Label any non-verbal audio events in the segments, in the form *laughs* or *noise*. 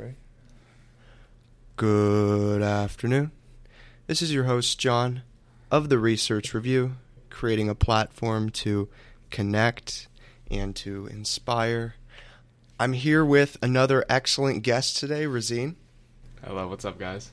Right. Good afternoon. This is your host, John, of the Research Review, creating a platform to connect and to inspire. I'm here with another excellent guest today, Razeen. Hello, what's up, guys?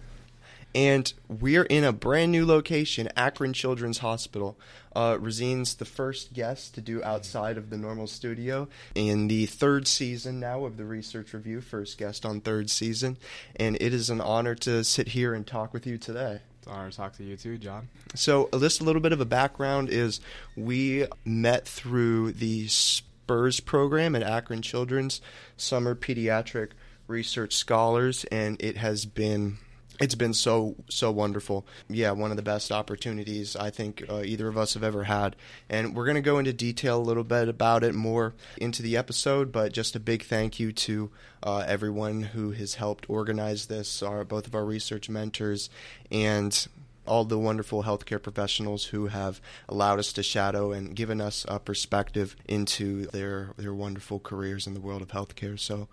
And we're in a brand new location, Akron Children's Hospital. Uh, Razeen's the first guest to do outside of the normal studio in the third season now of the Research Review, first guest on third season. And it is an honor to sit here and talk with you today. It's an honor to talk to you too, John. So, just a little bit of a background is we met through the SPURS program at Akron Children's Summer Pediatric Research Scholars, and it has been it's been so so wonderful. Yeah, one of the best opportunities I think uh, either of us have ever had. And we're going to go into detail a little bit about it more into the episode, but just a big thank you to uh, everyone who has helped organize this, our both of our research mentors and all the wonderful healthcare professionals who have allowed us to shadow and given us a perspective into their their wonderful careers in the world of healthcare. So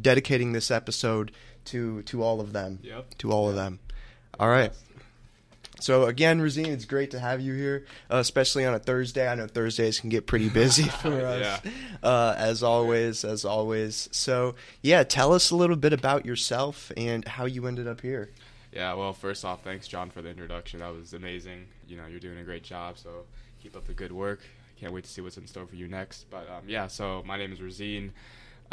dedicating this episode to to all of them. Yep. To all of them. All right. So again, Razeen, it's great to have you here, uh, especially on a Thursday. I know Thursdays can get pretty busy *laughs* for us, Yeah. uh, as always, as always. So yeah, tell us a little bit about yourself and how you ended up here. Yeah, well, first off, thanks, John, for the introduction. That was amazing. You know, you're doing a great job, so keep up the good work. Can't wait to see what's in store for you next. But um, yeah, so my name is Razeen.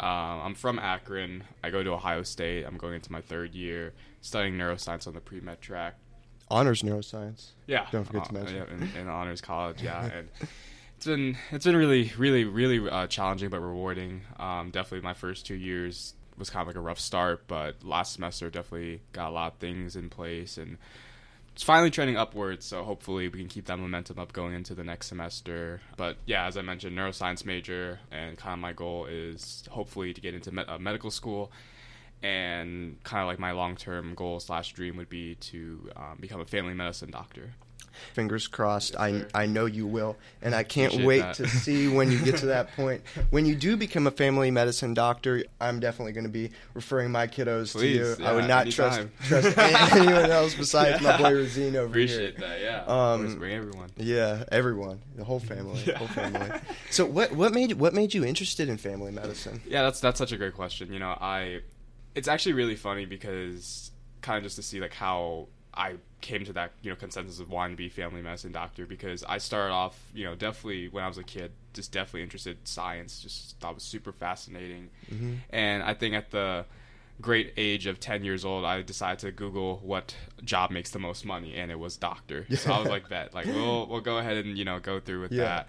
Um, I'm from Akron. I go to Ohio State. I'm going into my third year studying neuroscience on the pre med track. Honors neuroscience. Yeah, Don't forget to uh, mention. yeah, in, in honors college. Yeah, *laughs* and it's been it's been really really really uh, challenging but rewarding. Um, definitely my first two years was kind of like a rough start, but last semester definitely got a lot of things in place and it's finally trending upwards. So hopefully we can keep that momentum up going into the next semester. But yeah, as I mentioned, neuroscience major, and kind of my goal is hopefully to get into med- uh, medical school and kind of like my long-term goal slash dream would be to um, become a family medicine doctor. Fingers crossed. Yes, I. I know you will, and I can't Appreciate wait that. to see when you get to that *laughs* point. When you do become a family medicine doctor, I'm definitely going to be referring my kiddos Please, to you. I would not trust anytime. trust *laughs* anyone else besides my boy Razeen over Appreciate here. that. Yeah. Um, bring everyone. Yeah, everyone, the whole family, *laughs* Yeah. whole family. So what what made what made you interested in family medicine? Yeah, that's that's such a great question. You know, I it's actually really funny because kind of just to see like how I came to that you know consensus of wanting to be a family medicine doctor because I started off you know definitely when I was a kid just definitely interested in science just thought it was super fascinating Mhm. and I think at the great age of 10 years old I decided to google what job makes the most money and it was doctor *laughs* so I was like bet like we'll we'll go ahead and you know go through with Yeah. that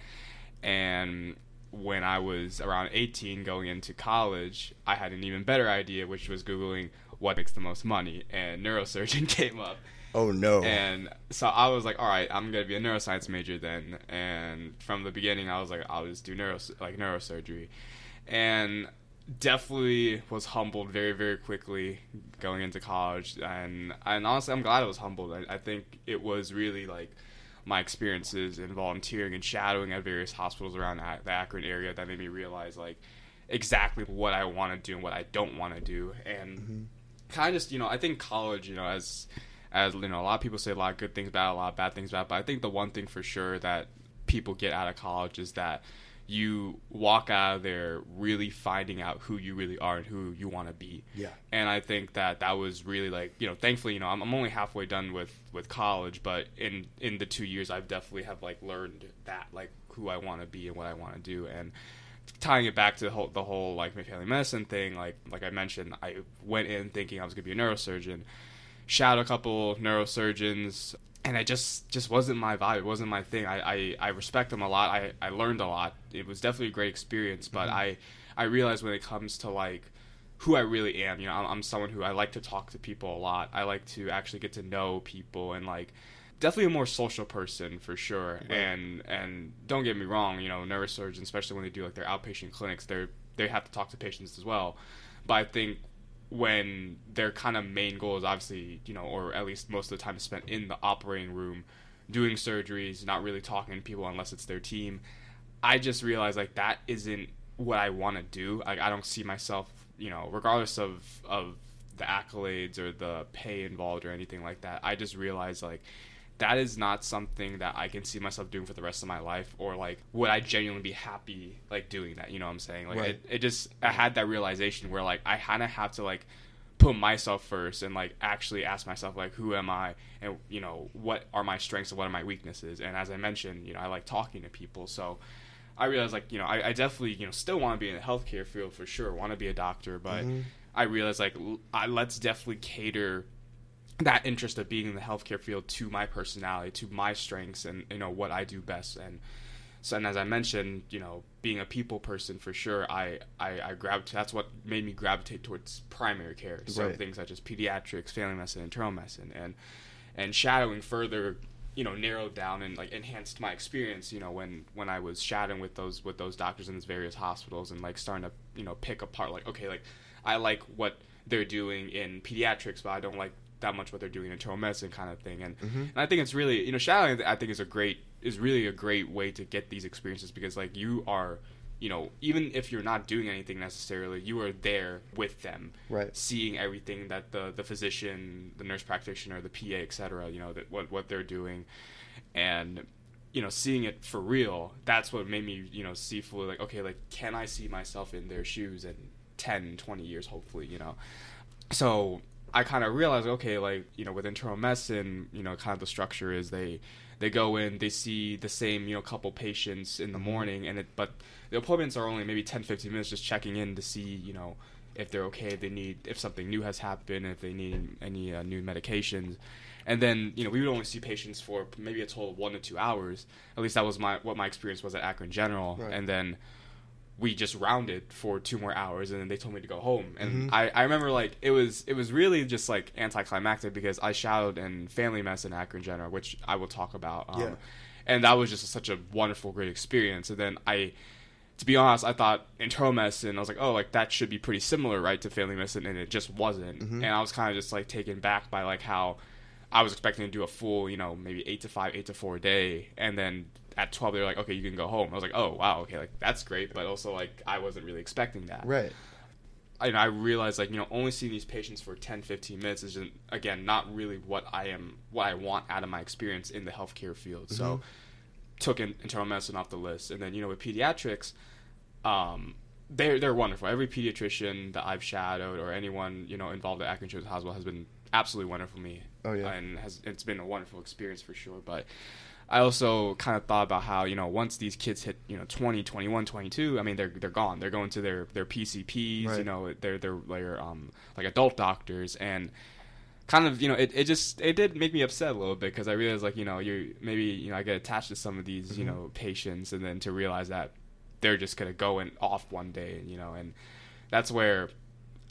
and when I was around 18 going into college, I had an even better idea, which was Googling what makes the most money, and neurosurgeon *laughs* came up. Oh no. And so I was like, all right, I'm going to be a neuroscience major then. And from the beginning, I was like, I'll just do neuro, like neurosurgery. And definitely was humbled very, very quickly going into college. And, and honestly, I'm glad I was humbled. I, I think it was really like my experiences in volunteering and shadowing at various hospitals around the Akron area that made me realize like exactly what I want to do and what I don't want to do. And mm-hmm. Kind of just you know I think college you know as as you know a lot of people say a lot of good things about it, a lot of bad things about it, but I think the one thing for sure that people get out of college is that you walk out of there really finding out who you really are and who you want to be yeah. and I think that that was really like you know thankfully you know I'm, I'm only halfway done with with college but in in the two years I've definitely have like learned that like who I want to be and what I want to do and tying it back to the whole the whole like my family medicine thing like like I mentioned I went in thinking I was gonna be a neurosurgeon shadowed a couple neurosurgeons and it just just wasn't my vibe it wasn't my thing I, I I respect them a lot I I learned a lot it was definitely a great experience but mm-hmm. I I realized when it comes to like who I really am. You know, I'm, I'm someone who I like to talk to people a lot. I like to actually get to know people and like definitely a more social person for sure. Right. And and don't get me wrong, you know, neurosurgeons, especially when they do like their outpatient clinics, they're they have to talk to patients as well. But I think when their kind of main goal is obviously, you know, or at least most of the time is spent in the operating room doing surgeries, not really talking to people unless it's their team. I just realized like that isn't what I want to do. Like I don't see myself, you know, regardless of of the accolades or the pay involved or anything like that. I just realized like that is not something that I can see myself doing for the rest of my life, or like would I genuinely be happy like doing that? You know what I'm saying? Like Right. it, it just I had that realization where like I kind of have to like put myself first and like actually ask myself like who am I and you know what are my strengths and what are my weaknesses. And as I mentioned, you know I like talking to people, so. I realized like you know I, I definitely you know still want to be in the healthcare field for sure want to be a doctor but Mhm. I realized like I, let's definitely cater that interest of being in the healthcare field to my personality, to my strengths, and you know what I do best. And so, and as I mentioned, you know, being a people person for sure, I I, I gravitate. That's what made me gravitate towards primary care. So Right. things such as pediatrics, family medicine, internal medicine, and and shadowing further you know narrowed down and like enhanced my experience you know when when i was shadowing with those with those doctors in those various hospitals and like starting to you know pick apart like okay like i like what they're doing in pediatrics but i don't like that much what they're doing in internal medicine kind of thing and, Mhm. and i think it's really you know shadowing i think is a great is really a great way to get these experiences because like you are you know even if you're not doing anything necessarily you are there with them Right. seeing everything that the the physician, the nurse practitioner, the PA, etc you know, that what what they're doing, and you know, seeing it for real. That's what made me, you know, see fully like, okay, like, can I see myself in their shoes in 10, 20 years, hopefully, you know? So I kind of realized, okay, like, you know, with internal medicine, you know, kind of the structure is they they go in, they see the same, you know, couple patients in the morning, and it, but the appointments are only maybe 10, 15 minutes just checking in to see, you know, if they're okay, if they need, if something new has happened, if they need any uh, new medications. And then, you know, we would only see patients for maybe a total of one to two hours. At least that was my what my experience was at Akron General. Right. And then we just rounded for two more hours, and then they told me to go home. And Mhm. I, I remember like it was it was really just like anticlimactic because I shadowed in family medicine at Akron General, which I will talk about. Um, Yeah. And that was just such a wonderful, great experience. And then I to be honest, I thought internal medicine, I was like, oh, like that should be pretty similar, right, to family medicine, and it just wasn't. Mhm. And I was kind of just like taken back by like how I was expecting to do a full, you know, maybe eight to five, eight to four day, and then at twelve they're like, okay, you can go home. I was like, oh wow, okay, like that's great, but also like I wasn't really expecting that. Right. and I realized like you know only seeing these patients for 10 15 minutes is just, again not really what I am what I want out of my experience in the healthcare field so Mhm. took in, internal medicine off the list and then you know with pediatrics um they're they're wonderful every pediatrician that I've shadowed or anyone you know involved at Akron Children's Hospital has been absolutely wonderful for me Oh, yeah. and has it's been a wonderful experience for sure but I also kind of thought about how, you know, once these kids hit, you know, 20, 21, 22, I mean, they're they're gone. They're going to their their PCPs, you know, they're they're they're um like adult doctors and kind of, you know, it, it just it did make me upset a little bit because I realized like, you know, you maybe, you know, I get attached to some of these, you Mhm. know, patients and then to realize that they're just going to go and off one day, you know, and that's where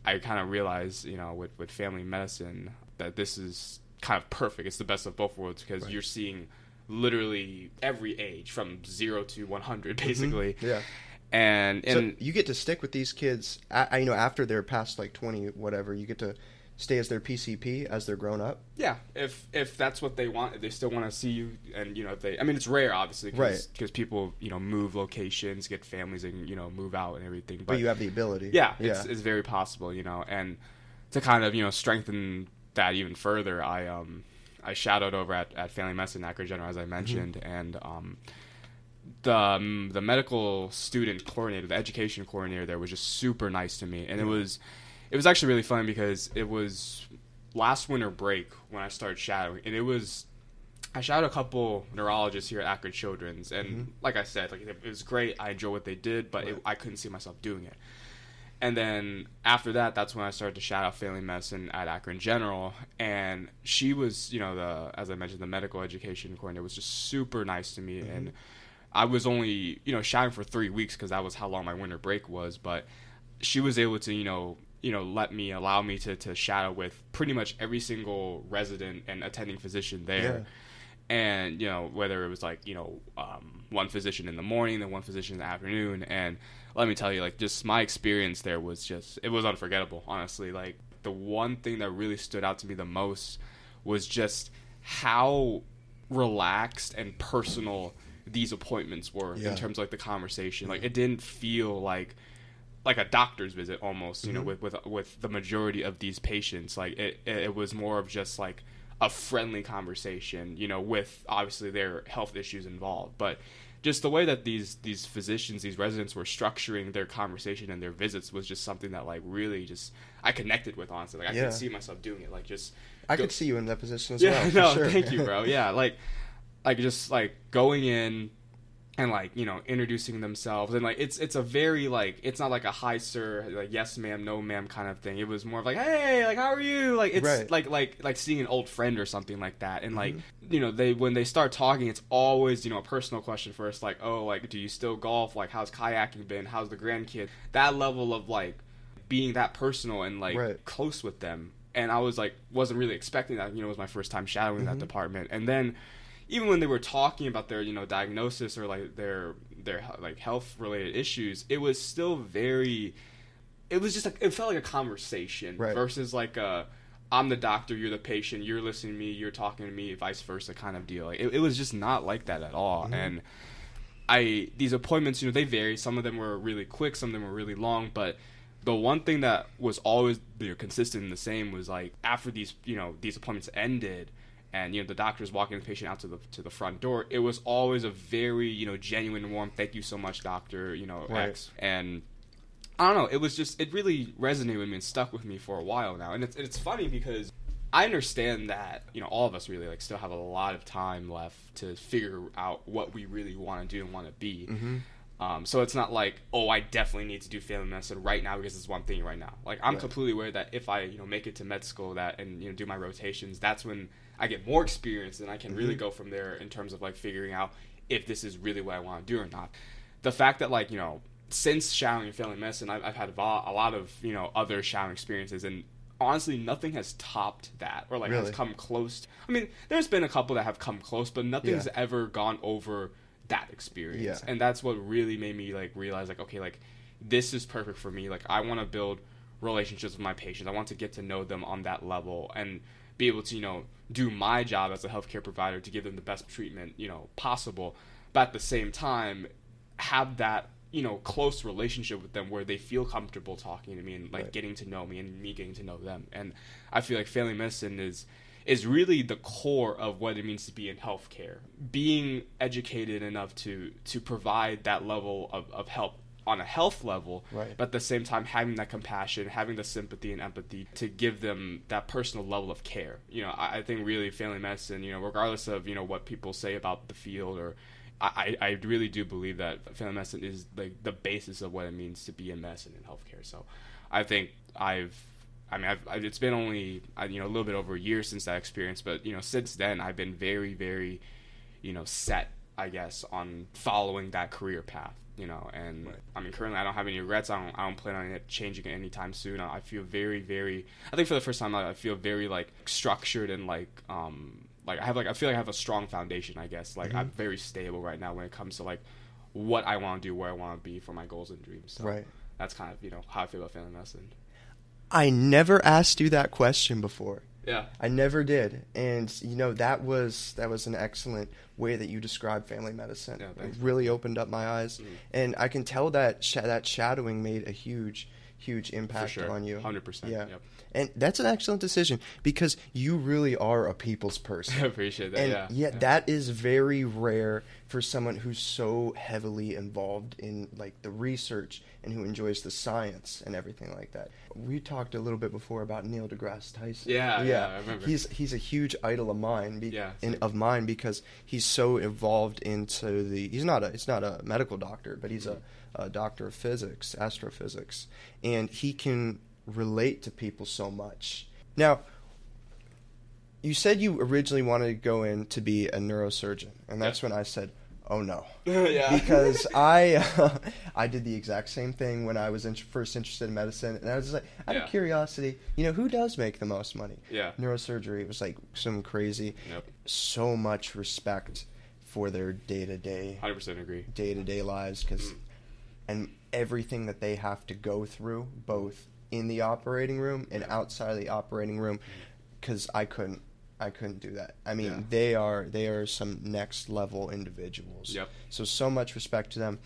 I kind of realized, you know, with with family medicine that this is kind of perfect. It's the best of both worlds because Right. you're seeing literally every age from 0 to 100 basically. Mhm. Yeah. And and so you get to stick with these kids. You know, after they're past like twenty, whatever, you get to stay as their PCP as they're grown up. yeah, if if that's what they want, if they still want to see you and you know, if they I mean it's rare obviously Right. because people, you know, move locations, get families and you know, move out and everything. But, But, you have the ability. yeah, Yeah. It's, it's very possible, you know, and to kind of you know strengthen that even further, I um I shadowed over at, at Family Medicine at Akron General as I mentioned, and um the um, the medical student coordinator, the education coordinator there was just super nice to me, and it was it was actually really fun because it was last winter break when I started shadowing, and it was I shadowed a couple neurologists here at Akron Children's, and Mhm. like I said, like it was great. I enjoyed what they did, but it, I couldn't see myself doing it. And then after that, that's when I started to shadow family medicine at Akron General, and she was, you know, the as I mentioned, the medical education coordinator was just super nice to me, and I was only, you know, shadowing for three weeks because that was how long my winter break was, but she was able to, you know, you know, let me allow me to to shadow with pretty much every single resident and attending physician there. And you know whether it was like you know um, one physician in the morning then one physician in the afternoon. And let me tell you like just my experience there was just it was unforgettable honestly like the one thing that really stood out to me the most was just how relaxed and personal these appointments were Yeah. in terms of like the conversation like it didn't feel like like a doctor's visit almost. You know, Mhm. with with with the majority of these patients, like it it was more of just like a friendly conversation. You know, with obviously their health issues involved, but just the way that these these physicians, these residents were structuring their conversation and their visits was just something that like really just I connected with honestly. Like I Yeah. could see myself doing it. Like just I Go- could see you in that position as yeah, well. *laughs* no, sure. thank you, bro. *laughs* Yeah, like like just like going in and like you know introducing themselves. And like it's it's a very like it's not like a hi sir like yes ma'am no ma'am kind of thing. It was more of like hey like how are you? Like it's Right. like like like seeing an old friend or something like that. And like Mm-hmm. you know they when they start talking it's always you know a personal question first like oh like do you still golf? Like how's kayaking been? How's the grandkid? That level of like being that personal and like Right. close with them. And i was like wasn't really expecting that. You know it was my first time shadowing that Mhm. department. And then even when they were talking about their you know diagnosis or like their their like health related issues it was still very it was just like it felt like a conversation Right. versus like a i'm the doctor you're the patient you're listening to me you're talking to me vice versa kind of deal like, it, it was just not like that at all Mhm. and i these appointments you know they vary some of them were really quick some of them were really long but the one thing that was always you know, consistent and the same was like after these you know these appointments ended and you know the doctor's walking the patient out to the to the front door it was always a very you know genuine warm thank you so much doctor you know Right. x and i don't know it was just it really resonated with me and stuck with me for a while now and it's it's funny because I understand that you know all of us really like still have a lot of time left to figure out what we really want to do and want to be. hmm Um, so it's not like, oh, I definitely need to do family medicine right now because it's one thing right now. Like I'm Right. completely aware that if I, you know, make it to med school that and you know do my rotations, that's when I get more experience and I can really Mhm. go from there in terms of like figuring out if this is really what I want to do or not. The fact that like you know since showering in family medicine, I've, I've had a lot of you know other showering experiences and. Honestly, nothing has topped that, or like has come close. I mean, there's been a couple that have come close, but nothing's Yeah. ever gone over that experience. Yeah. And that's what really made me like realize like okay, like this is perfect for me. Like I want to build relationships with my patients. I want to get to know them on that level and be able to, you know, do my job as a healthcare provider to give them the best treatment, you know, possible. But at the same time, have that you know close relationship with them where they feel comfortable talking to me and like Right. getting to know me and me getting to know them and i feel like family medicine is is really the core of what it means to be in healthcare being educated enough to to provide that level of, of help on a health level Right. but at the same time having that compassion having the sympathy and empathy to give them that personal level of care you know i, I think really family medicine you know regardless of you know what people say about the field or I, I really do believe that family medicine is like the basis of what it means to be in medicine and healthcare. So, I think I've, I mean, I've, it's been only you know a little bit over a year since that experience, but you know since then I've been very very, you know, set I guess on following that career path. You know, and Right. I mean, currently I don't have any regrets. I don't, I don't plan on it changing it anytime soon. I feel very, very. I think for the first time, I I feel very like structured and like, um, like I have like I feel like I have a strong foundation. I guess like Mhm. I'm very stable right now when it comes to like what I want to do, where I want to be for my goals and dreams. So Right. that's kind of you know how I feel about family medicine. I never asked you that question before. Yeah. I never did, and you know that was that was an excellent way that you described family medicine. Yeah, it really opened up my eyes, Mhm. and I can tell that sh- that shadowing made a huge, huge impact sure. on you. Hundred percent. Yeah. Yep. And that's an excellent decision because you really are a people's person. *laughs* I appreciate that. and yeah. yet that is very rare for someone who's so heavily involved in like the research and who enjoys the science and everything like that. We talked a little bit before about Neil deGrasse Tyson. Yeah, yeah, I remember. He's he's a huge idol of mine. Be, Yeah, in, of mine because he's so involved into the. He's not a. it's not a medical doctor, but he's a, mm-hmm. a doctor of physics, astrophysics, and he can relate to people so much. Now, you said you originally wanted to go in to be a neurosurgeon, and that's Yeah. when I said, "Oh no," *laughs* yeah. because *laughs* I I did the exact same thing when I was in, first interested in medicine, and I was like, out Yeah. of curiosity, you know, who does make the most money? yeah. Neurosurgery. It was like some crazy, Yep. so much respect for their day to day Hundred percent agree. day to day lives because Mm. and everything that they have to go through both in the operating room and outside of the operating room because I couldn't I couldn't do that. I mean, Yeah. they are they are some next level individuals. Yep. So so much respect to them.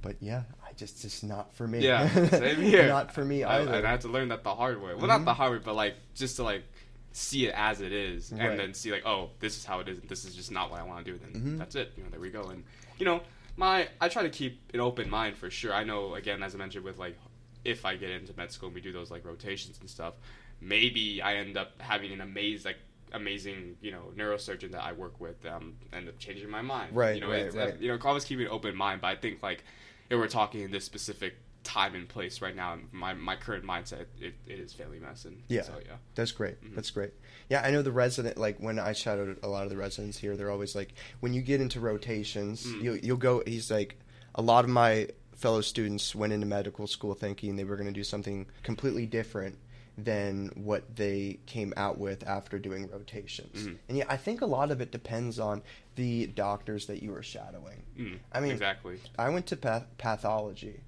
but yeah, I just just not for me. Yeah, same *laughs* here. not for me I, either. and I had to learn that the hard way. Well, Mhm. not the hard way, but like just to like see it as it is, Right. and then see like, oh, this is how it is. This is just not what I want to do. Then Mhm. that's it. You know, there we go. And you know, my I try to keep an open mind for sure. I know again, as I mentioned, with like if I get into med school and we do those like rotations and stuff, maybe I end up having an amazing like amazing you know neurosurgeon that I work with um end up changing my mind. Right, You know, right, right. you know, always keep an open mind. But I think like if we're talking in this specific time and place right now, my my current mindset it, it is family medicine. Yeah. So yeah. That's great. Mhm. That's great. Yeah, I know the resident. Like when I shadowed a lot of the residents here, they're always like, when you get into rotations, Mm. you'll you'll go. He's like, a lot of my fellow students went into medical school thinking they were going to do something completely different than what they came out with after doing rotations. Mhm. And yeah, I think a lot of it depends on the doctors that you are shadowing. Mm, I mean, exactly. I went to path- pathology,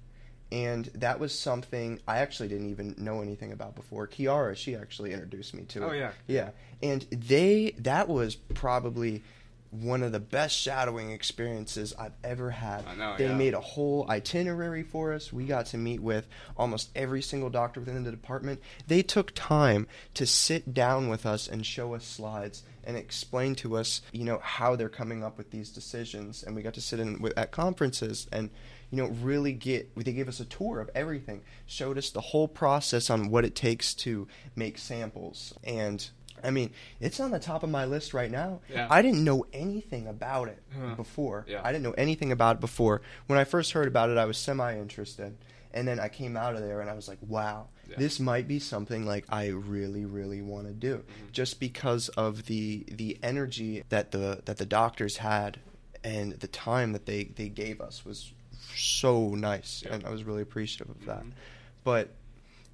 and that was something I actually didn't even know anything about before. Kiara, she actually introduced me to Oh, it. Oh yeah. yeah. And they that was probably one of the best shadowing experiences I've ever had. I know, they yeah. made a whole itinerary for us. We got to meet with almost every single doctor within the department. They took time to sit down with us and show us slides and explain to us, you know, how they're coming up with these decisions. And we got to sit in with, at conferences and, you know, really get. They gave us a tour of everything, showed us the whole process on what it takes to make samples. And I mean, it's on the top of my list right now. Yeah. I didn't know anything about it Huh. before. Yeah. I didn't know anything about it before. When I first heard about it, I was semi interested. And then I came out of there and I was like, wow, Yeah. this might be something like I really, really want to do. Mhm. Just because of the the energy that the that the doctors had and the time that they, they gave us was so nice. Yeah. And I was really appreciative of that. Mhm. But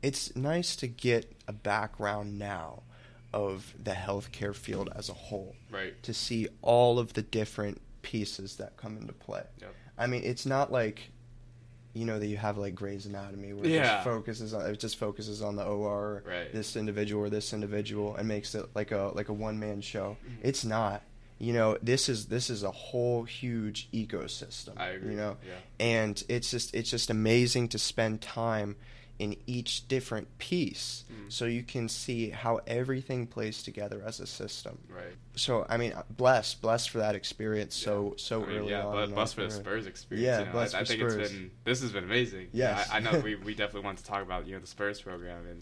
it's nice to get a background now of the healthcare field as a whole Right. to see all of the different pieces that come into play. Yep. I mean, it's not like you know that you have like Grey's Anatomy where it Yeah. just focuses on it just focuses on the OR, Right. this individual or this individual, and makes it like a like a one man show. Mhm. It's not. You know, this is this is a whole huge ecosystem. I agree. You know, Yeah. and it's just it's just amazing to spend time in each different piece Mm. so you can see how everything plays together as a system Right. so I mean, blessed, blessed for that experience. So so I mean, early yeah, on. but blessed for the. Spurs experience. Yeah, you know, blessed I, I think Spurs. it's been this has been amazing. Yes. I, I know we, *laughs* we definitely want to talk about you know the Spurs program and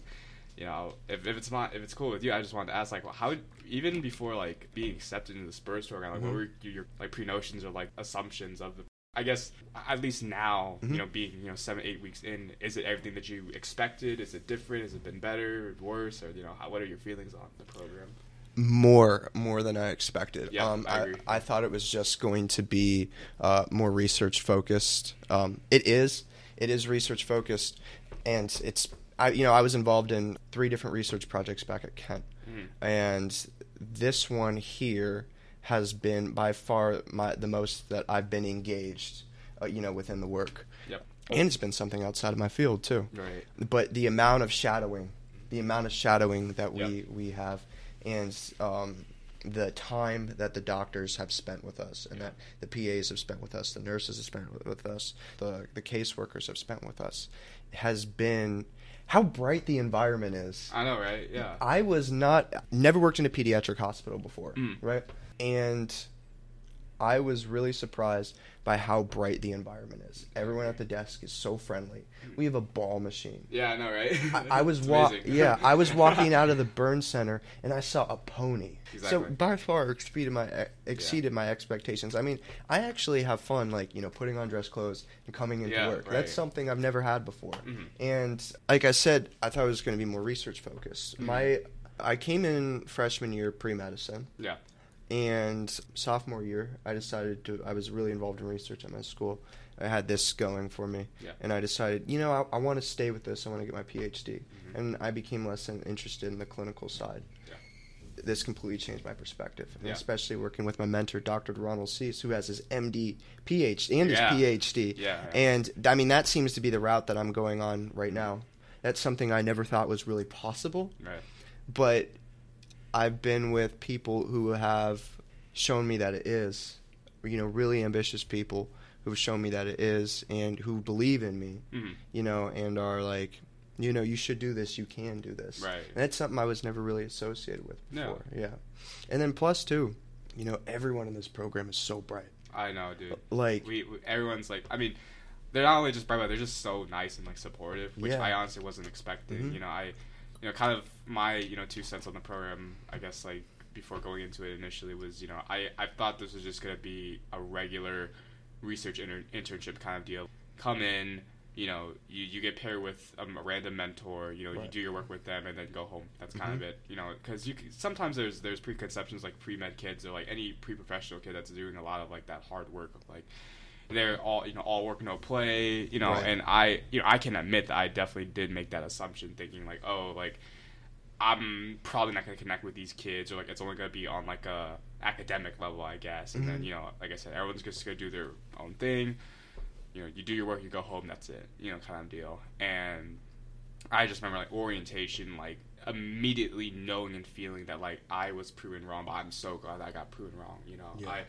you know if, if it's not if it's cool with you, I just wanted to ask like well, how even before like being accepted into the Spurs program, like Mhm. what were your, your like pre notions or like assumptions of the I guess at least now, Mhm. you know, being you know seven eight weeks in, is it everything that you expected? Is it different? Has it been better, or worse, or you know, how, what are your feelings on the program? More, more than I expected. Yeah, um, I I. I thought it was just going to be uh, more research focused. Um, it is. It is research focused, and it's. I you know I was involved in three different research projects back at Kent, Mhm. and this one here has been by far my the most that I've been engaged. Uh, you know, within the work. Yep. and it's been something outside of my field too. Right. But the amount of shadowing, the amount of shadowing that we Yep. we have, and um, the time that the doctors have spent with us, and that the PAs have spent with us, the nurses have spent with, with us, the the caseworkers have spent with us, has been how bright the environment is. I know, right? Yeah. I was not never worked in a pediatric hospital before, Mm. right? And I was really surprised by how bright the environment is. Everyone at the desk is so friendly. We have a ball machine. Yeah, I know, right? I, I *laughs* was It's wa- amazing. yeah, I was *laughs* walking out of the burn center and I saw a pony. Exactly. So by far exceeded my exceeded my expectations. I mean, I actually have fun like, you know, putting on dress clothes and coming into Yeah, work. right. That's something I've never had before. Mhm. And like I said, I thought it was going to be more research focused. Mhm. My I came in freshman year pre-medicine Yeah. And sophomore year i decided to i was really involved in research at my school i had this going for me Yeah. and i decided you know i, I want to stay with this i want to get my phd Mhm. and i became less in- interested in the clinical side Yeah. this completely changed my perspective Yeah. especially working with my mentor dr ronald cease who has his md phd and his phd Yeah. and i mean that seems to be the route that i'm going on right now that's something i never thought was really possible Right. but I've been with people who have shown me that it is, you know, really ambitious people who've shown me that it is and who believe in me, Mhm. you know, and are like, you know, you should do this, you can do this. Right. And that's something I was never really associated with No. before. Yeah. And then two, you know, everyone in this program is so bright. I know, dude. Like we, we everyone's like I mean they're not only just bright but they're just so nice and like supportive which Yeah. I honestly wasn't expecting Mhm. you know I you know kind of my you know two cents on the program I guess like before going into it initially was you know I I thought this was just gonna be a regular research inter- internship kind of deal. Come in you know you, you get paired with a random mentor you know you do your work with them and then go home. That's kind of Mhm. it you know because you c- sometimes there's there's preconceptions like pre-med kids or like any pre-professional kid that's doing a lot of like that hard work of like they're all you know all work no play you know Right. and i you know i can admit that i definitely did make that assumption thinking like oh like i'm probably not going to connect with these kids or like it's only going to be on like a academic level i guess and then Mhm. you know like i said everyone's just going to do their own thing you know you do your work you go home that's it you know kind of deal and i just remember like orientation like immediately knowing and feeling that like i was proven wrong but i'm so glad i got proven wrong you know Yeah. i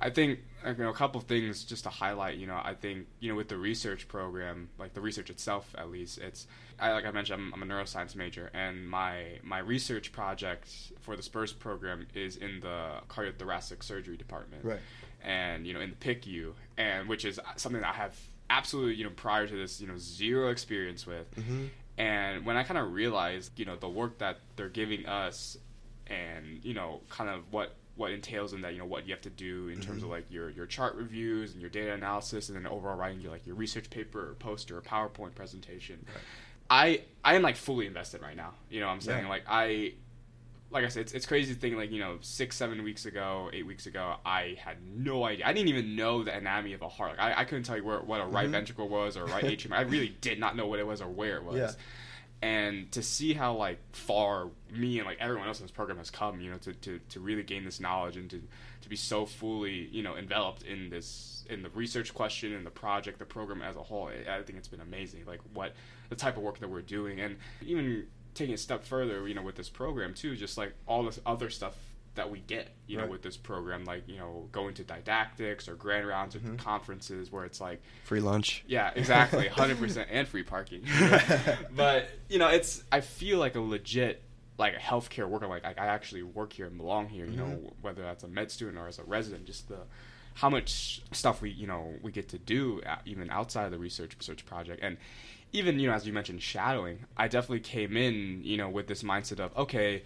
I think you know a couple things just to highlight. You know, I think you know with the research program, like the research itself, at least it's I like I mentioned, I'm, I'm a neuroscience major, and my my research project for the Spurs program is in the cardiothoracic surgery department, Right. and you know in the PICU, and which is something that I have absolutely you know prior to this you know zero experience with, Mm-hmm. and when I kind of realized, you know, the work that they're giving us, and you know, kind of what what entails in that, you know, what you have to do in terms of Mhm. like your your chart reviews and your data analysis, and then overall writing your like your research paper or poster or PowerPoint presentation. Right. I I am like fully invested right now. You know, what I'm saying Yeah. like I. Like I said, it's, it's crazy to think like you know six seven weeks ago, eight weeks ago, I had no idea. I didn't even know the anatomy of a heart. Like I, I couldn't tell you where what a right Mhm. ventricle was or a right *laughs* atrium. I really did not know what it was or where it was Yeah. And to see how like far me and like everyone else in this program has come you know to, to, to really gain this knowledge and to, to be so fully you know enveloped in this in the research question and the project the program as a whole i, think it's been amazing like what the type of work that we're doing. And even taking a step further you know with this program too just like all this other stuff that we get you know with this program like you know going to didactics or grand rounds or Mhm. conferences where it's like Free lunch. yeah, exactly, *laughs* hundred percent, and free parking. *laughs* *laughs* but you know, it's I feel like a legit like a healthcare worker. Like I, I actually work here and belong here. You know, Mhm. whether that's a med student or as a resident, just the how much stuff we you know we get to do uh, even outside of the research research project and even you know as you mentioned shadowing i definitely came in you know with this mindset of okay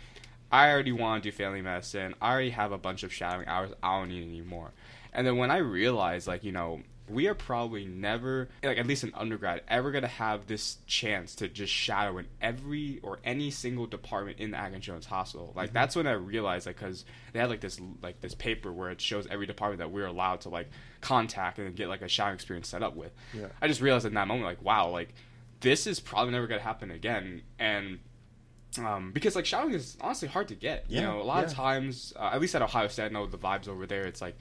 i already want to do family medicine i already have a bunch of shadowing hours i don't need any more and then when i realized like you know we are probably never like at least in undergrad ever going to have this chance to just shadow in every or any single department in the Akron Jones Hospital. Like Mhm. that's when I realized like cuz they had like this like this paper where it shows every department that we're allowed to like contact and get like a shadowing experience set up with. Yeah. I just realized in that moment like wow, like this is probably never going to happen again and um, because like shadowing is honestly hard to get. You know, a lot of times, uh, at least at Ohio State, I know the vibes over there. It's like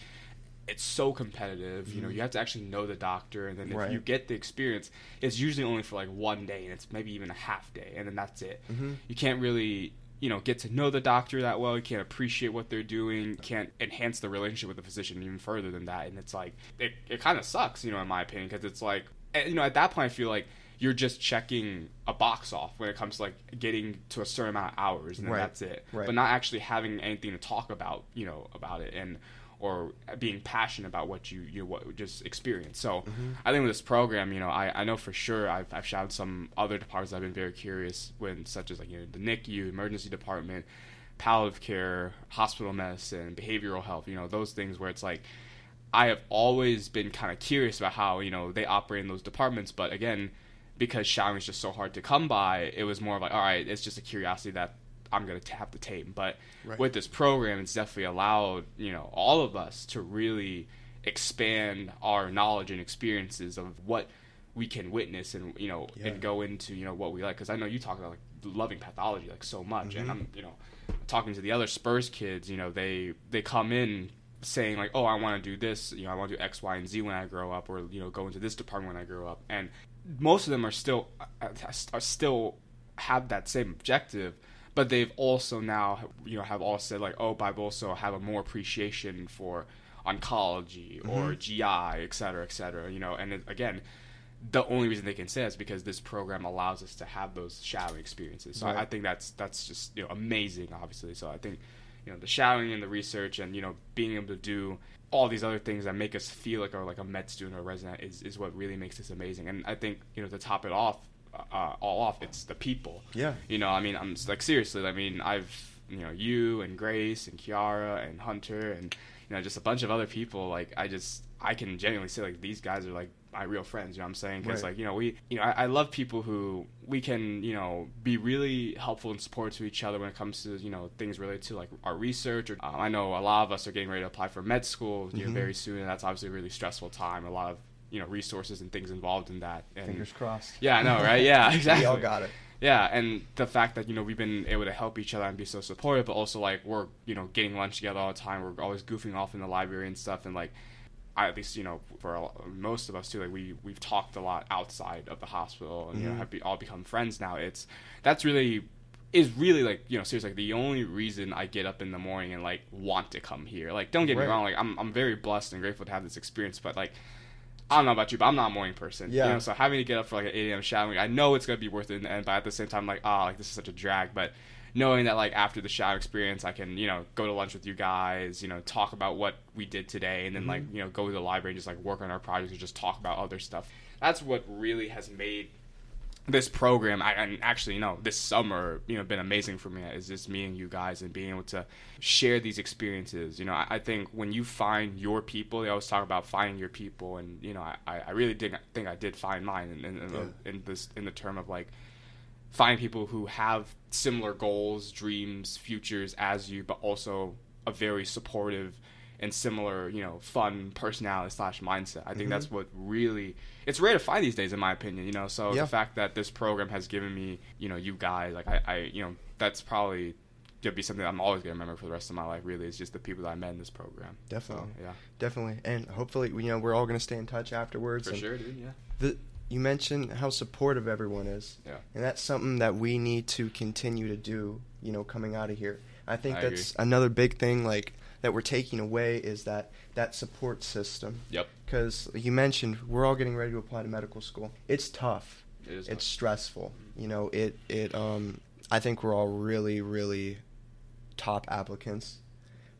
it's so competitive. You know, Mhm. you have to actually know the doctor, and then if Right. you get the experience, it's usually only for like one day, and it's maybe even a half day, and then that's it. Mm-hmm. You can't really, you know, get to know the doctor that well. You can't appreciate what they're doing. Can't enhance the relationship with the physician even further than that. And it's like it, it kind of sucks, you know, in my opinion, because it's like, you know, at that point, I feel like you're just checking a box off when it comes to like getting to a certain amount of hours, and Right. that's it. Right. But not actually having anything to talk about, you know, about it and or being passionate about what you you what just experience. So Mhm. I think with this program, you know, I, I know for sure I've I've shadowed some other departments I've been very curious when, such as like you know the NICU, emergency department, palliative care, hospital medicine, behavioral health. You know those things where it's like I have always been kind of curious about how you know they operate in those departments, but again, because shadowing is just so hard to come by, it was more of like all right, it's just a curiosity that I'm gonna have to tape. But Right. with this program, it's definitely allowed you know all of us to really expand our knowledge and experiences of what we can witness and you know Yeah. and go into you know what we like because I know you talk about like loving pathology like so much and Mhm. I'm you know talking to the other Spurs kids you know they they come in saying like oh I want to do this you know I want to do X Y and Z when I grow up or you know go into this department when I grow up and most of them are still are still have that same objective but they've also now you know have all said like oh but I've also have a more appreciation for oncology mm-hmm. or GI, et cetera, et cetera. You know, and it, again, the only reason they can say that is because this program allows us to have those shadowing experiences. So Right. I, I think that's that's just you know amazing, obviously. So I think you know the shadowing and the research and you know being able to do all these other things that make us feel like are like a med student or a resident is, is what really makes this amazing. And I think you know to top it off, uh, all off, it's the people. Yeah. You know, I mean, I'm like seriously. I mean, I've you know you and Grace and Kiara and Hunter and you know just a bunch of other people. Like I just I can genuinely say like these guys are like my real friends. You know what I'm saying? Because Right. like you know we you know I, I love people who we can you know be really helpful and supportive to each other when it comes to you know things related to like our research. Or um, I know a lot of us are getting ready to apply for med school you know Mhm. very soon, and that's obviously a really stressful time. A lot of you know resources and things involved in that. And Fingers crossed. yeah, I know, right? Yeah, exactly. *laughs* We all got it. Yeah, and the fact that you know we've been able to help each other and be so supportive, but also like we're you know getting lunch together all the time. We're always goofing off in the library and stuff, and like I at least you know for most of us too, like we we've talked a lot outside of the hospital and you know Mhm. have be, all become friends now. It's that's really is really like you know seriously like the only reason I get up in the morning and like want to come here. Like don't get Right. me wrong, like I'm I'm very blessed and grateful to have this experience, but like. I don't know about you, but I'm not a morning person. Yeah. You know, so having to get up for like an 8 a.m. shadowing, I know it's gonna be worth it in the end, but at the same time, like, ah, like this is such a drag. But knowing that like after the shadow experience, I can you know go to lunch with you guys, you know, talk about what we did today, and then like mm-hmm. you know go to the library and just like work on our projects or just talk about other stuff. That's what really has made this program I, and actually you know this summer you know been amazing for me is just meeting you guys and being able to share these experiences you know i, I think when you find your people they always talk about finding your people and you know i, I really did think i did find mine in, in, in, Yeah. in this in the term of like find people who have similar goals dreams futures as you but also a very supportive and similar, you know, fun personality slash mindset. I think Mhm. that's what really it's rare to find these days, in my opinion. You know, so Yeah. the fact that this program has given me, you know, you guys, like I, I you know, that's probably gonna be something I'm always gonna remember for the rest of my life. Really, is just the people that I met in this program. Definitely. So, yeah, Definitely. And hopefully, you know, we're all going to stay in touch afterwards. for sure, dude. Yeah, The, you mentioned how supportive everyone is. Yeah. And that's something that we need to continue to do, you know, coming out of here. I think I that's another big thing like that we're taking away is that that support system. Yep. Cuz you mentioned we're all getting ready to apply to medical school. It's tough. it is. It's stressful. You know, it it um I think we're all really really top applicants,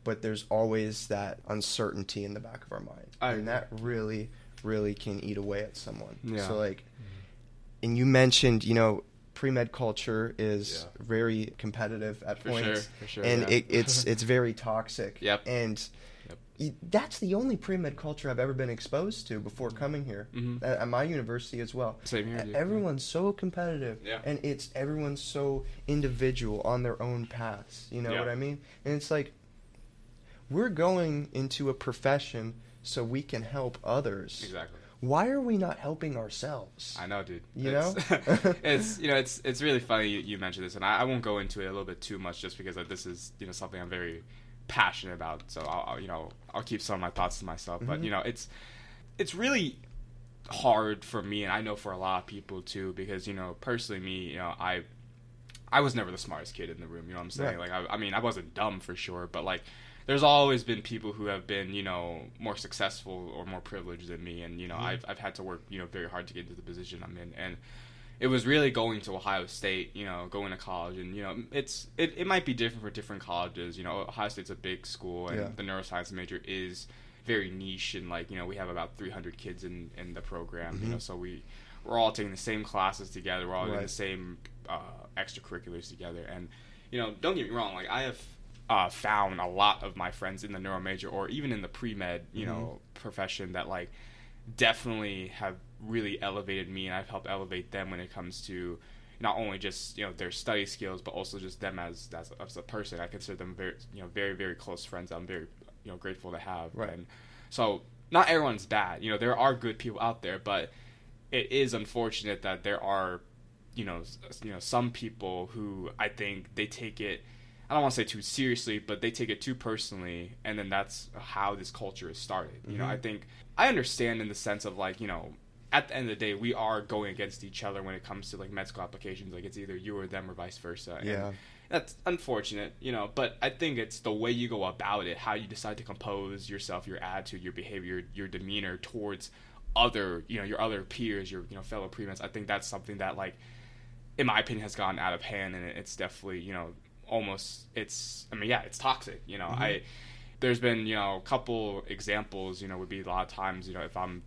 but there's always that uncertainty in the back of our mind. I and agree. that really really can eat away at someone. Yeah. So like and you mentioned, you know, pre-med culture is Yeah. very competitive at For points sure, for sure, and yeah. it, it's *laughs* it's very toxic. Yep. And Yep. that's the only pre-med culture I've ever been exposed to before coming here. Mhm. At, at my university as well. Same here, dude. Everyone's so competitive, Yeah. and it's everyone's so individual on their own paths. You know Yeah. what I mean? And it's like we're going into a profession so we can help others. exactly. Why are we not helping ourselves? I know, dude. You it's, know? *laughs* *laughs* it's you know, it's it's really funny you, you mentioned this, and I, I won't go into it a little bit too much, just because like, this is you know something I'm very passionate about. So I'll, I'll you know I'll keep some of my thoughts to myself. But Mhm. you know, it's it's really hard for me, and I know for a lot of people too, because you know personally, me, you know, I I was never the smartest kid in the room. You know what I'm saying? Right. Like I, I mean, I wasn't dumb for sure, but like there's always been people who have been, you know, more successful or more privileged than me, and you know, Mhm. I've I've had to work, you know, very hard to get into the position I'm in, and it was really going to Ohio State, you know, going to college, and you know, it's it, it might be different for different colleges. You know, Ohio State's a big school, and Yeah. the neuroscience major is very niche, and like you know, we have about 300 kids in in the program. You Mhm. know, so we we're all taking the same classes together. We're all in the same uh, extracurriculars together, and you know, don't get me wrong, like I have uh, found a lot of my friends in the neuro major or even in the pre med, you know, profession that like definitely have really elevated me, and I've helped elevate them when it comes to not only just you know their study skills, but also just them as as, as a person. I consider them very you know very very close friends. I'm very you know grateful to have. Right. And so not everyone's bad. You know, there are good people out there, but it is unfortunate that there are you know you know some people who I think they take it I don't want to say too seriously, but they take it too personally, and then that's how this culture is started. You know. I mm-hmm. think I understand in the sense of like you know, at the end of the day, we are going against each other when it comes to like med school applications. Like it's either you or them or vice versa. And Yeah. that's unfortunate, you know. But I think it's the way you go about it, how you decide to compose yourself, your attitude, your behavior, your demeanor towards other, you know, your other peers, your you know fellow premeds. I think that's something that like, in my opinion, has gotten out of hand, and it's definitely you know almost it's. I mean, yeah, it's toxic. You know, mm-hmm. I there's been you know a couple examples. You know, would be a lot of times. You know, if I'm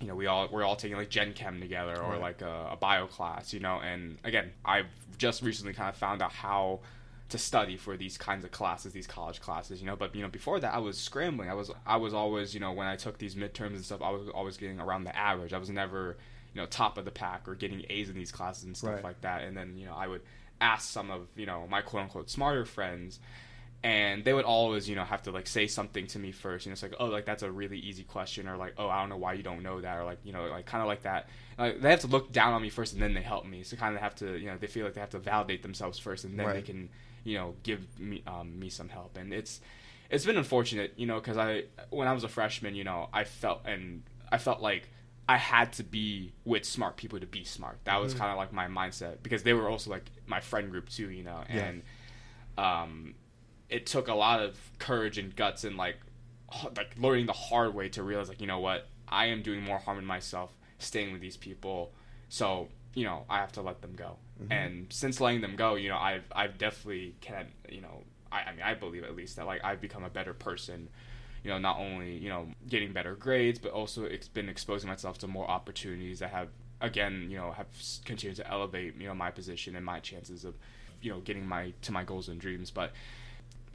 you know, we all we're all taking like Gen Chem together or right. like a, a, bio class, you know. And again, I've just recently kind of found out how to study for these kinds of classes, these college classes, you know. But you know, before that, I was scrambling. I was I was always, you know, when I took these midterms and stuff, I was always getting around the average. I was never, you know, top of the pack or getting A's in these classes and stuff right. like that. And then you know, I would ask some of you know my quote unquote smarter friends and they would always you know have to like say something to me first you know it's like oh like that's a really easy question or like oh i don't know why you don't know that or like you know like kind of like that like they have to look down on me first and then they help me so kind of have to you know they feel like they have to validate themselves first and then right. they can you know give me um, me some help and it's it's been unfortunate you know because i when i was a freshman you know i felt and i felt like I had to be with smart people to be smart. That was mm-hmm. kind of like my mindset because they were also like my friend group too, you know. And yeah. um, it took a lot of courage and guts and like like learning the hard way to realize like you know what I am doing more harm in myself staying with these people so you know I have to let them go mm-hmm. and since letting them go you know I've I've definitely can you know I, I mean I believe at least that like I've become a better person you know not only you know getting better grades but also it's been exposing myself to more opportunities that have again you know have continued to elevate you know my position and my chances of you know getting my to my goals and dreams. But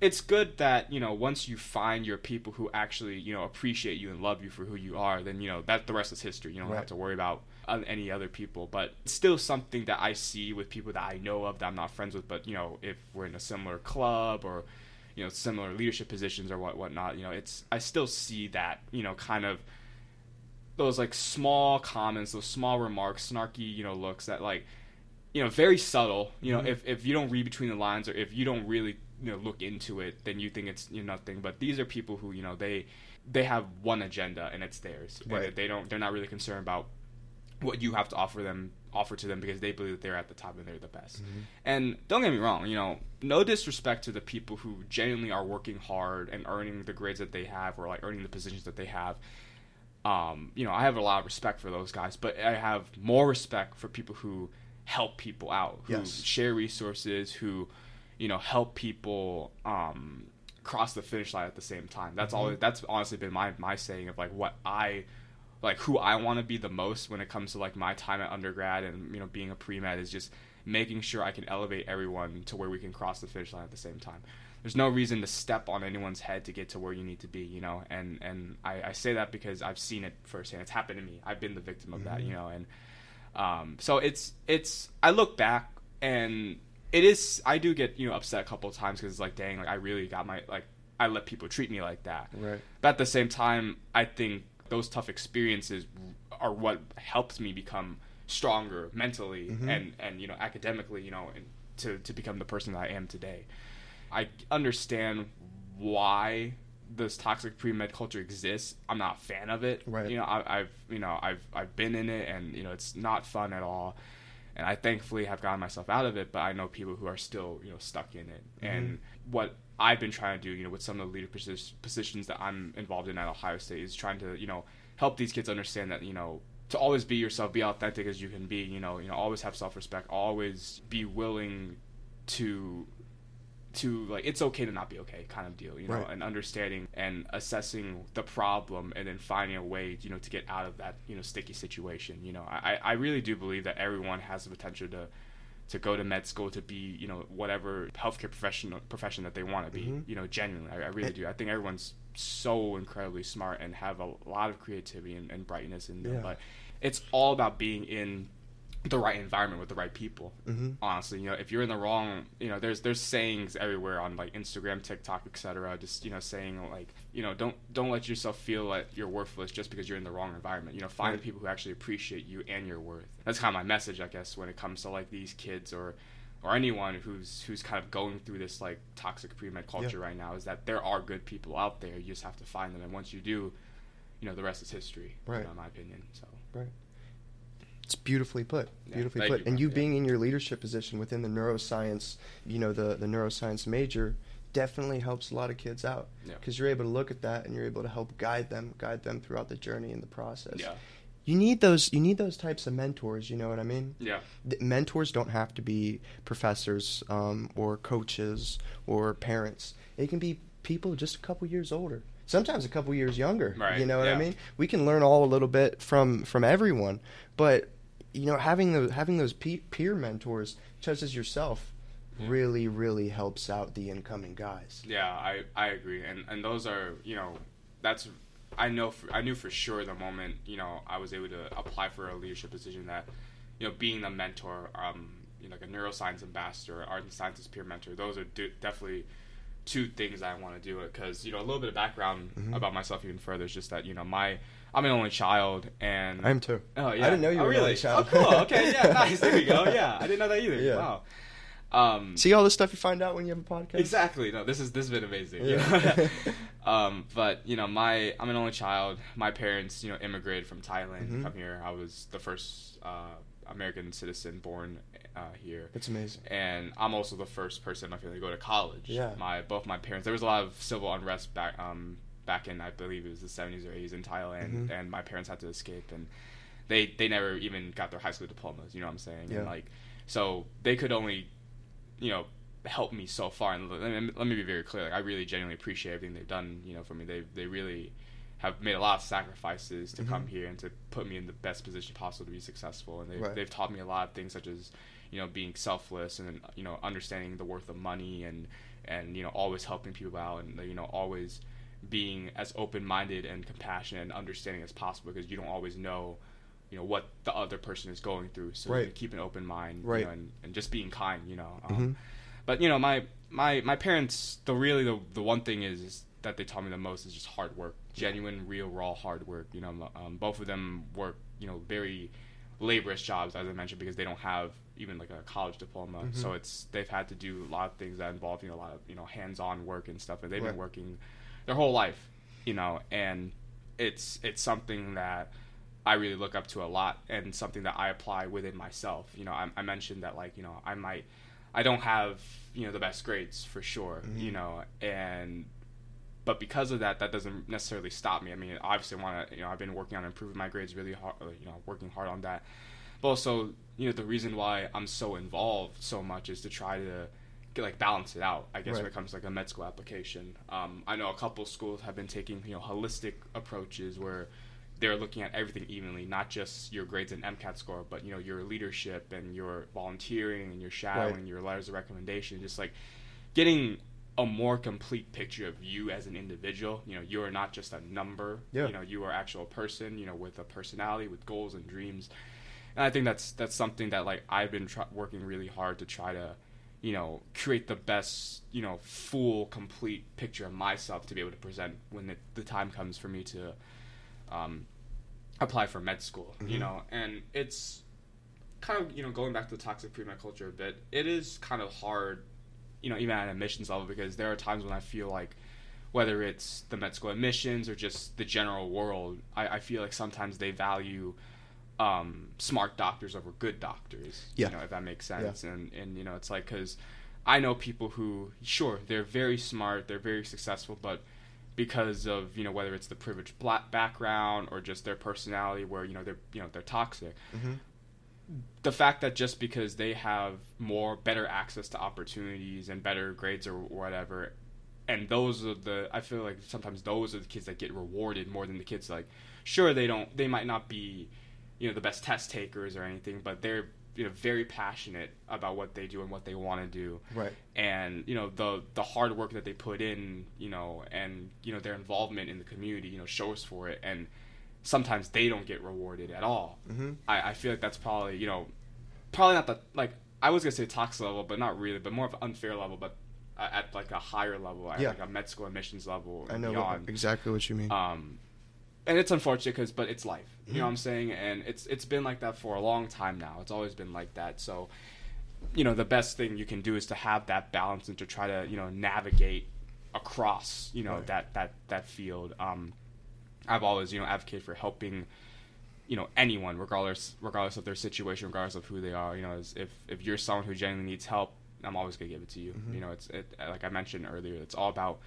it's good that you know once you find your people who actually you know appreciate you and love you for who you are then you know that the rest is history. You don't right. have to worry about uh, any other people. But still something that i see with people that i know of that i'm not friends with but you know if we're in a similar club or you know similar leadership positions or what whatnot you know it's i still see that you know kind of those like small comments those small remarks snarky you know looks that like you know very subtle you know mm-hmm. if, if you don't read between the lines or if you don't really you know look into it, then you think it's you know, nothing. But these are people who you know they they have one agenda and it's theirs. Right. They don't. They're not really concerned about what you have to offer them offer to them because they believe that they're at the top and they're the best. Mm-hmm. And don't get me wrong, you know, no disrespect to the people who genuinely are working hard and earning the grades that they have or like earning the positions that they have. Um, you know, I have a lot of respect for those guys, but I have more respect for people who help people out, who yes. share resources, who you know help people um, cross the finish line at the same time. That's mm-hmm. all. That's honestly been my my saying of like what I like who I want to be the most when it comes to like my time at undergrad and you know being a pre med is just making sure I can elevate everyone to where we can cross the finish line at the same time. There's no reason to step on anyone's head to get to where you need to be, you know. And and I, I say that because I've seen it firsthand. It's happened to me. I've been the victim of mm-hmm. that, you know. And um, so it's it's I look back and it is I do get you know upset a couple of times because it's like dang like I really got my like I let people treat me like that. Right. But at the same time, I think those tough experiences are what helps me become stronger mentally mm-hmm. and and you know academically you know and to to become the person that I am today. I understand why this toxic pre med culture exists. I'm not a fan of it. Right. You know, I, have you know I've I've been in it, and you know it's not fun at all and I thankfully have gotten myself out of it. But I know people who are still you know stuck in it, mm-hmm. and what I've been trying to do, you know, with some of the leader positions that I'm involved in at Ohio State is trying to you know help these kids understand that you know to always be yourself, be authentic as you can be. You know, you know, always have self respect, always be willing to to like it's okay to not be okay kind of deal you know right. and understanding and assessing the problem and then finding a way you know to get out of that you know sticky situation you know i i really do believe that everyone has the potential to to go to med school to be you know whatever healthcare professional profession that they want to be mm-hmm. you know genuinely I, I, really do i think everyone's so incredibly smart and have a lot of creativity and, and brightness in them yeah. but it's all about being in the right environment with the right people. Mm-hmm. Honestly, you know, if you're in the wrong, you know, there's there's sayings everywhere on like Instagram, TikTok, etc. Just you know, saying like, you know, don't don't let yourself feel like you're worthless just because you're in the wrong environment. You know, find right. people who actually appreciate you and your worth. That's kind of my message, I guess, when it comes to like these kids or or anyone who's who's kind of going through this like toxic pre med culture yeah. right now is that there are good people out there. You just have to find them, and once you do, you know, the rest is history. Right. You know, in my opinion. So. Right It's beautifully put. Beautifully thank put. you, and you Yeah. being in your leadership position within the neuroscience, you know, the the neuroscience major definitely helps a lot of kids out Yeah. because you're able to look at that and you're able to help guide them, guide them throughout the journey and the process. Yeah. You need those you need those types of mentors, you know what I mean? Yeah. th- mentors don't have to be professors um, or coaches or parents. It can be people just a couple years older. Sometimes a couple years younger. Right, You know what I mean? We can learn all a little bit from from everyone, but you know, having those having those peer mentors, such as yourself, Yeah. really really helps out the incoming guys. Yeah, I, I agree, and and those are you know that's I know for, I knew for sure the moment you know I was able to apply for a leadership position that you know being a mentor, um, you know, like a neuroscience ambassador, art and sciences peer mentor, those are do, definitely two things I want to do because you know a little bit of background Mhm. about myself even further is just that you know my I'm an only child and I am too. Oh yeah. I didn't know you oh, were really? only child. Oh cool. *laughs* Okay. Yeah. Nice. There we go. Yeah. I didn't know that either. Yeah. Wow. Um, See all the stuff you find out when you have a podcast. Exactly. No, this is this has been amazing. Yeah. *laughs* *laughs* um, but you know, my I'm an only child. My parents, you know, immigrated from Thailand Mhm. to come here. I was the first uh, American citizen born uh, here. It's amazing. And I'm also the first person in my family to go to college. Yeah. My both my parents. There was a lot of civil unrest back um back in I believe it was the 70s or 80s in Thailand, Mhm. and my parents had to escape, and they they never even got their high school diplomas. You know what I'm saying? Yeah. And like, so they could only, you know, help me so far. And let me, let me be very clear. Like, I really genuinely appreciate everything they've done. You know, for me, they they really have made a lot of sacrifices to come Mhm. here and to put me in the best position possible to be successful. And they've, Right. they've taught me a lot of things such as, you know, being selfless and you know understanding the worth of money and and you know always helping people out and you know always being as open minded and compassionate and understanding as possible because you don't always know you know what the other person is going through so Right. keep an open mind Right. you know, and, and just being kind you know um, Mhm. but you know my my my parents the really the, the one thing is, is that they taught me the most is just hard work genuine real raw hard work you know um, both of them work you know very laborious jobs as i mentioned because they don't have even like a college diploma Mhm. so it's they've had to do a lot of things that involve you know a lot of you know hands-on work and stuff and they've Right. been working their whole life you know and it's it's something that I really look up to a lot and something that I apply within myself. You know, I, I mentioned that like you know I might I don't have you know the best grades for sure. You Mhm. know, and but because of that, that doesn't necessarily stop me. I mean, obviously, want to you know I've been working on improving my grades really hard. You know, working hard on that. But also, you know, the reason why I'm so involved so much is to try to like balance it out. I guess when it comes to like a med school application, um, I know a couple schools have been taking you know holistic approaches where they're looking at everything evenly, not just your grades and MCAT score, but you know your leadership and your volunteering and your shadowing, your letters of recommendation, just like getting a more complete picture of you as an individual. You know, you are not just a number. Yeah. You know, you are actual person. You know, with a personality, with goals and dreams. And I think that's that's something that like I've been try- working really hard to try to, you know, create the best, you know, full, complete picture of myself to be able to present when it, the time comes for me to um, apply for med school. You Mhm. know, and it's kind of you know going back to the toxic pre-med culture a bit. It is kind of hard, you know, even at admissions level because there are times when I feel like whether it's the med school admissions or just the general world, I, I feel like sometimes they value um, smart doctors over good doctors. Yeah. You know, if that makes sense. And, and, you know, it's like, because I know people who, sure, they're very smart, they're very successful, but because of, you know, whether it's the privileged black background or just their personality where, you know, they're, you know, they're toxic, Mm-hmm. the fact that just because they have more better access to opportunities and better grades or whatever and those are the i feel like sometimes those are the kids that get rewarded more than the kids like sure they don't they might not be you know the best test takers or anything but they're you know very passionate about what they do and what they want to do Right. and you know the the hard work that they put in you know and you know their involvement in the community you know shows for it and sometimes they don't get rewarded at all Mm-hmm. I, I feel like that's probably you know probably not the like I was gonna say toxic level, but not really, but more of an unfair level, but at like a higher level, at Yeah. like a med school admissions level I know beyond. exactly what you mean. Um, and it's unfortunate because, but it's life. You know Mhm. what I'm saying? And it's it's been like that for a long time now. It's always been like that. So, you know, the best thing you can do is to have that balance and to try to you know navigate across you know Right. that that that field. Um, I've always you know advocated for helping you know anyone regardless regardless of their situation regardless of who they are you know if if you're someone who genuinely needs help i'm always going to give it to you Mhm. you know it's it like i mentioned earlier it's all about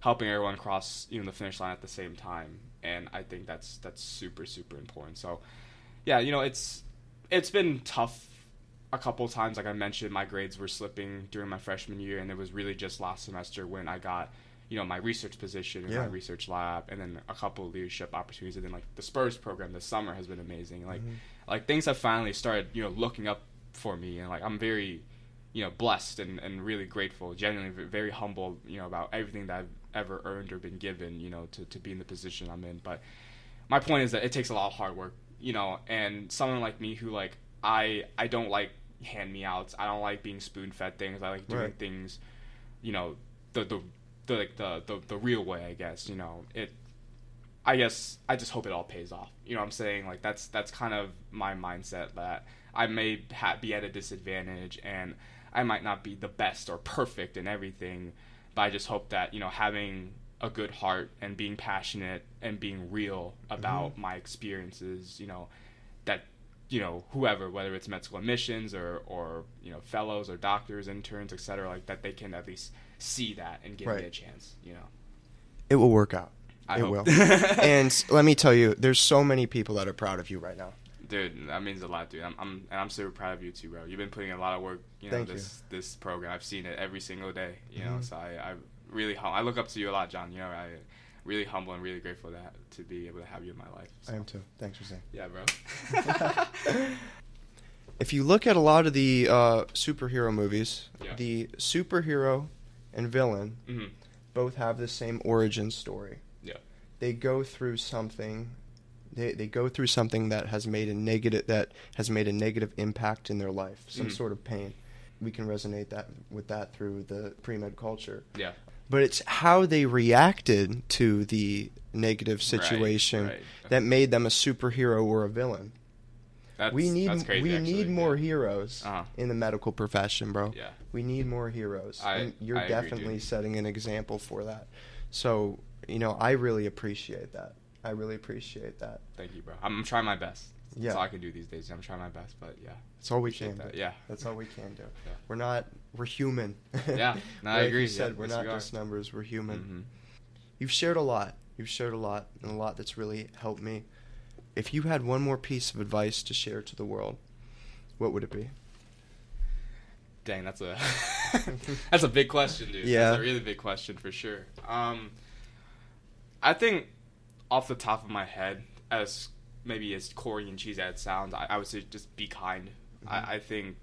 helping everyone cross you know the finish line at the same time and i think that's that's super super important. So yeah you know it's it's been tough a couple times. Like i mentioned my grades were slipping during my freshman year and it was really just last semester when i got you know my research position in my research lab and then a couple of leadership opportunities and then like the spurs program this summer has been amazing. Like Mhm. like things have finally started you know looking up for me and like i'm very you know blessed and, and really grateful genuinely very humble you know about everything that i've ever earned or been given you know to, to be in the position i'm in but my point is that it takes a lot of hard work you know and someone like me who like i i don't like hand me outs i don't like being spoon fed things i like doing Right. things you know the the the like the, the the real way i guess you know it I guess I just hope it all pays off. You know what I'm saying? Like that's that's kind of my mindset that I may ha- be at a disadvantage and I might not be the best or perfect in everything, but I just hope that, you know, having a good heart and being passionate and being real mm-hmm. about my experiences, you know, that you know, whoever, whether it's med school admissions or, or you know, fellows or doctors, interns, etc., like that they can at least see that and give me a chance, you know. It will work out. I it hope. will. *laughs* and let me tell you, there's so many people that are proud of you right now. Dude, that means a lot, dude. I'm, I'm and I'm super proud of you too, bro. You've been putting a lot of work, you know, Thank you. this this program. I've seen it every single day, you know. Mhm. So I, I really hum- I look up to you a lot, John. You know, I really humble and really grateful that to be able to have you in my life. So, I am too. Thanks for saying. Yeah, bro. *laughs* If you look at a lot of the uh, superhero movies, Yeah. the superhero and villain hmm both have the same origin story. Yeah. They go through something they, they go through something that has made a negative that has made a negative impact in their life, some Mhm. sort of pain. We can resonate that with that through the pre-med culture. Yeah. But it's how they reacted to the negative situation right. that made them a superhero or a villain. That's, we need crazy, we actually. need more yeah. heroes Uh-huh. in the medical profession, bro. Yeah. We need more heroes. I- and you're I definitely dude. setting an example for that. So, you know, I really appreciate that. I really appreciate that. Thank you, bro. I'm, trying my best. Yeah. That's all I can do these days. I'm trying my best, but yeah. That's all we can that. do. Yeah. That's all we can do. *laughs* Yeah. We're not we're human. Yeah. No, *laughs* I agree. You said Yeah, we're yes, not we just numbers, we're human. Mhm. You've shared a lot. You've shared a lot and a lot that's really helped me. If you had one more piece of advice to share to the world, what would it be? Dang, that's a *laughs* that's a big question, dude. Yeah. that's a really big question for sure. Um, I think off the top of my head, as maybe as corny and cheesy as it sounds, I, I would say just be kind. Mhm. I, I think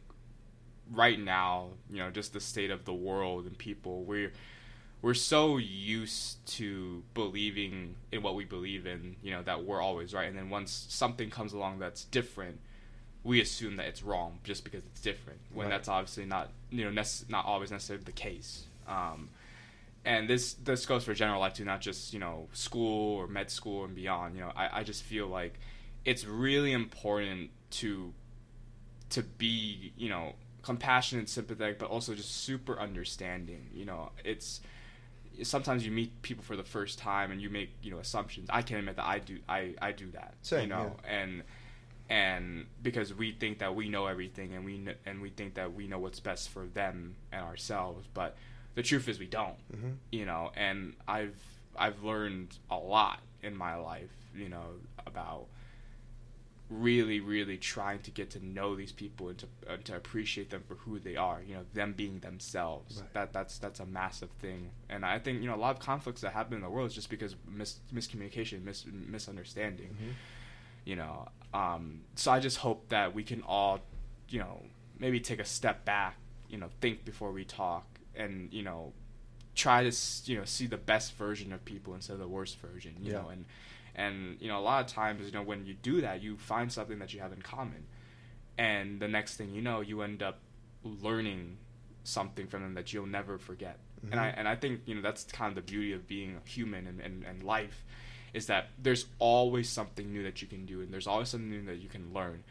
right now, you know, just the state of the world and people, we're we're so used to believing in what we believe in, you know, that we're always right. And then once something comes along that's different, we assume that it's wrong just because it's different. When Right. that's obviously not, you know, nec- not always necessarily the case. Um, and this this goes for general life too, not just you know school or med school and beyond. You know, I, I just feel like it's really important to to be you know compassionate, sympathetic, but also just super understanding. You know, it's sometimes you meet people for the first time and you make you know assumptions. I can't admit that I do I I do that. Same, you know, and and because we think that we know everything and we and we think that we know what's best for them and ourselves, but the truth is we don't hmm you know and i've i've learned a lot in my life you know about really really trying to get to know these people and to, uh, to appreciate them for who they are you know them being themselves. Right. that that's that's a massive thing. And i think you know a lot of conflicts that happen in the world is just because mis- miscommunication mis- misunderstanding hmm you know. Um, so i just hope that we can all you know maybe take a step back you know think before we talk and you know try to you know see the best version of people instead of the worst version you Yeah. know and and you know a lot of times you know when you do that you find something that you have in common and the next thing you know you end up learning something from them that you'll never forget and i Mhm. and i think you know that's kind of the beauty of being human and, and, and life is that there's always something new that you can do and there's always something new that you can learn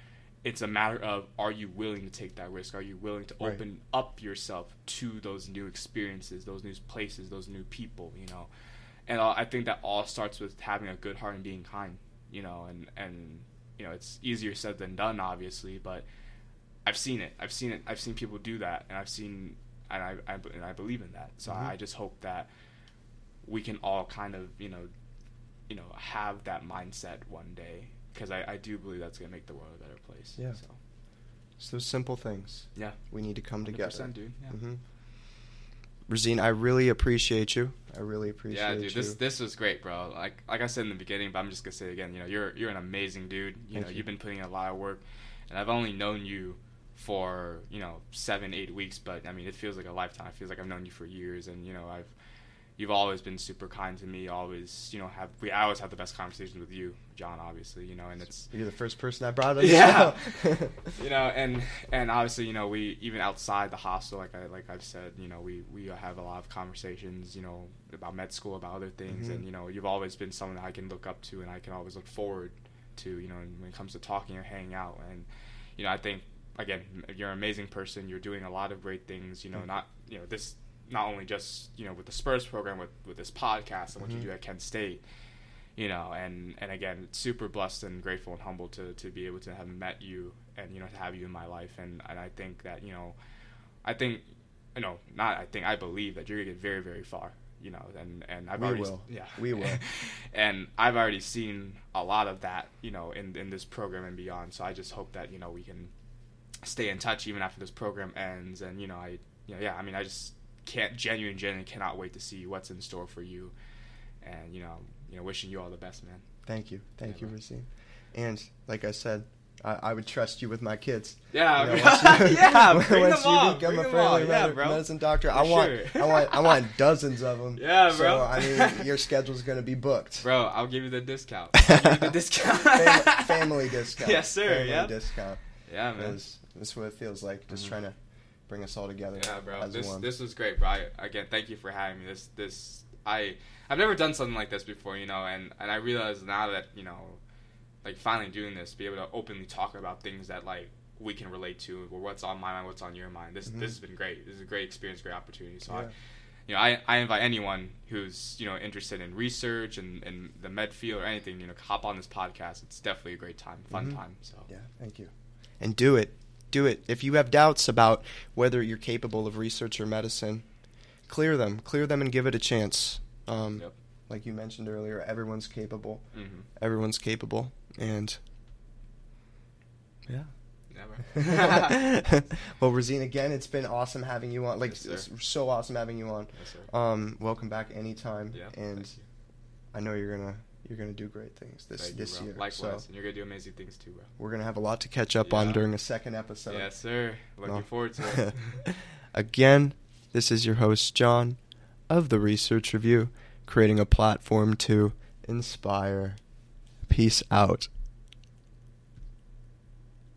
it's a matter of are you willing to take that risk are you willing to Right. open up yourself to those new experiences those new places those new people you know and i think that all starts with having a good heart and being kind you know and and you know it's easier said than done, obviously, but I've seen it. I've seen it. I've seen people do that, and I've seen and I, I and I believe in that. So Mhm. I just hope that we can all kind of you know you know have that mindset one day because I, I do believe that's gonna make the world a better place. Yeah. So It's those simple things. yeah. We need to come together. 100%, dude. Yeah. hmm Razeen, I really appreciate you. I really appreciate you. Yeah, dude, you. this this was great, bro. Like like I said in the beginning, but I'm just gonna say it again. You know, you're you're an amazing dude. You Thank know, you. you've been putting in a lot of work, and I've only known you for you know seven eight weeks, but I mean it feels like a lifetime. It feels like I've known you for years, and you know I've you've always been super kind to me. Always you know have we I always have the best conversations with you, John. Obviously, you know, and it's You're the first person I brought the Yeah. you know, and and obviously, you know, we even outside the hostel, like I like I've said, you know, we we have a lot of conversations, you know, about med school, about other things, Mhm. and you know, you've always been someone that I can look up to, and I can always look forward to, you know, when it comes to talking or hanging out, and you know, I think again, you're an amazing person. You're doing a lot of great things. You know, Mhm. not you know this not only just you know with the Spurs program, with with this podcast and what Mhm. you do at Kent State you know and and again super blessed and grateful and humbled to to be able to have met you and you know to have you in my life and and I think that you know I think you know not I think I believe that you're gonna get very very far you know and and I've We already will. yeah We will. and I've already seen a lot of that you know in in this program and beyond so I just hope that you know we can stay in touch even after this program ends and you know I you know yeah I mean I just can't genuinely genuinely cannot wait to see what's in store for you and you know you know wishing you all the best man Thank you. Thank Yeah, you, bro. Razeen. And like I said, I, I would trust you with my kids. Yeah, You know, *laughs* once you- yeah, once you on, become a family Yeah, med- medicine doctor, For I want, sure. I want, I want *laughs* dozens of them. Yeah, bro. So bro. I mean, your schedule's gonna be booked. Bro, I'll give you the discount. I'll give you the discount. *laughs* Fam- family discount. Yes, sir. Family Yeah. discount. Yeah, man. That's what it feels like. Just Mhm. trying to bring us all together. Yeah, bro. This one. this was great, bro. I, again, thank you for having me. This this I I've never done something like this before, you know, and and I realize now that you know, like finally doing this, be able to openly talk about things that like we can relate to, or what's on my mind, what's on your mind. This Mhm. this has been great. This is a great experience, great opportunity. So Yeah. I. You know, I, I invite anyone who's you know interested in research and, and the med field or anything, you know, hop on this podcast. It's definitely a great time, fun Mhm. time. So Yeah, thank you. And do it. Do it. If you have doubts about whether you're capable of research or medicine, clear them. Clear them and give it a chance. Um, Yep. Like you mentioned earlier, everyone's capable. hmm Everyone's capable. And yeah. Never. *laughs* well, Razeen, again, it's been awesome having you on. Like, Yes, it's so awesome having you on. Yes, sir. Um, welcome back anytime. yeah. and. I know you're gonna you're gonna do great things this Thank this bro. year. Likewise, So and you're gonna do amazing things too, bro. we're gonna have a lot to catch up on during a second episode. yes, sir. Looking No. forward to it. *laughs* *laughs* Again, this is your host, John, of the Research Review, creating a platform to inspire. Peace out.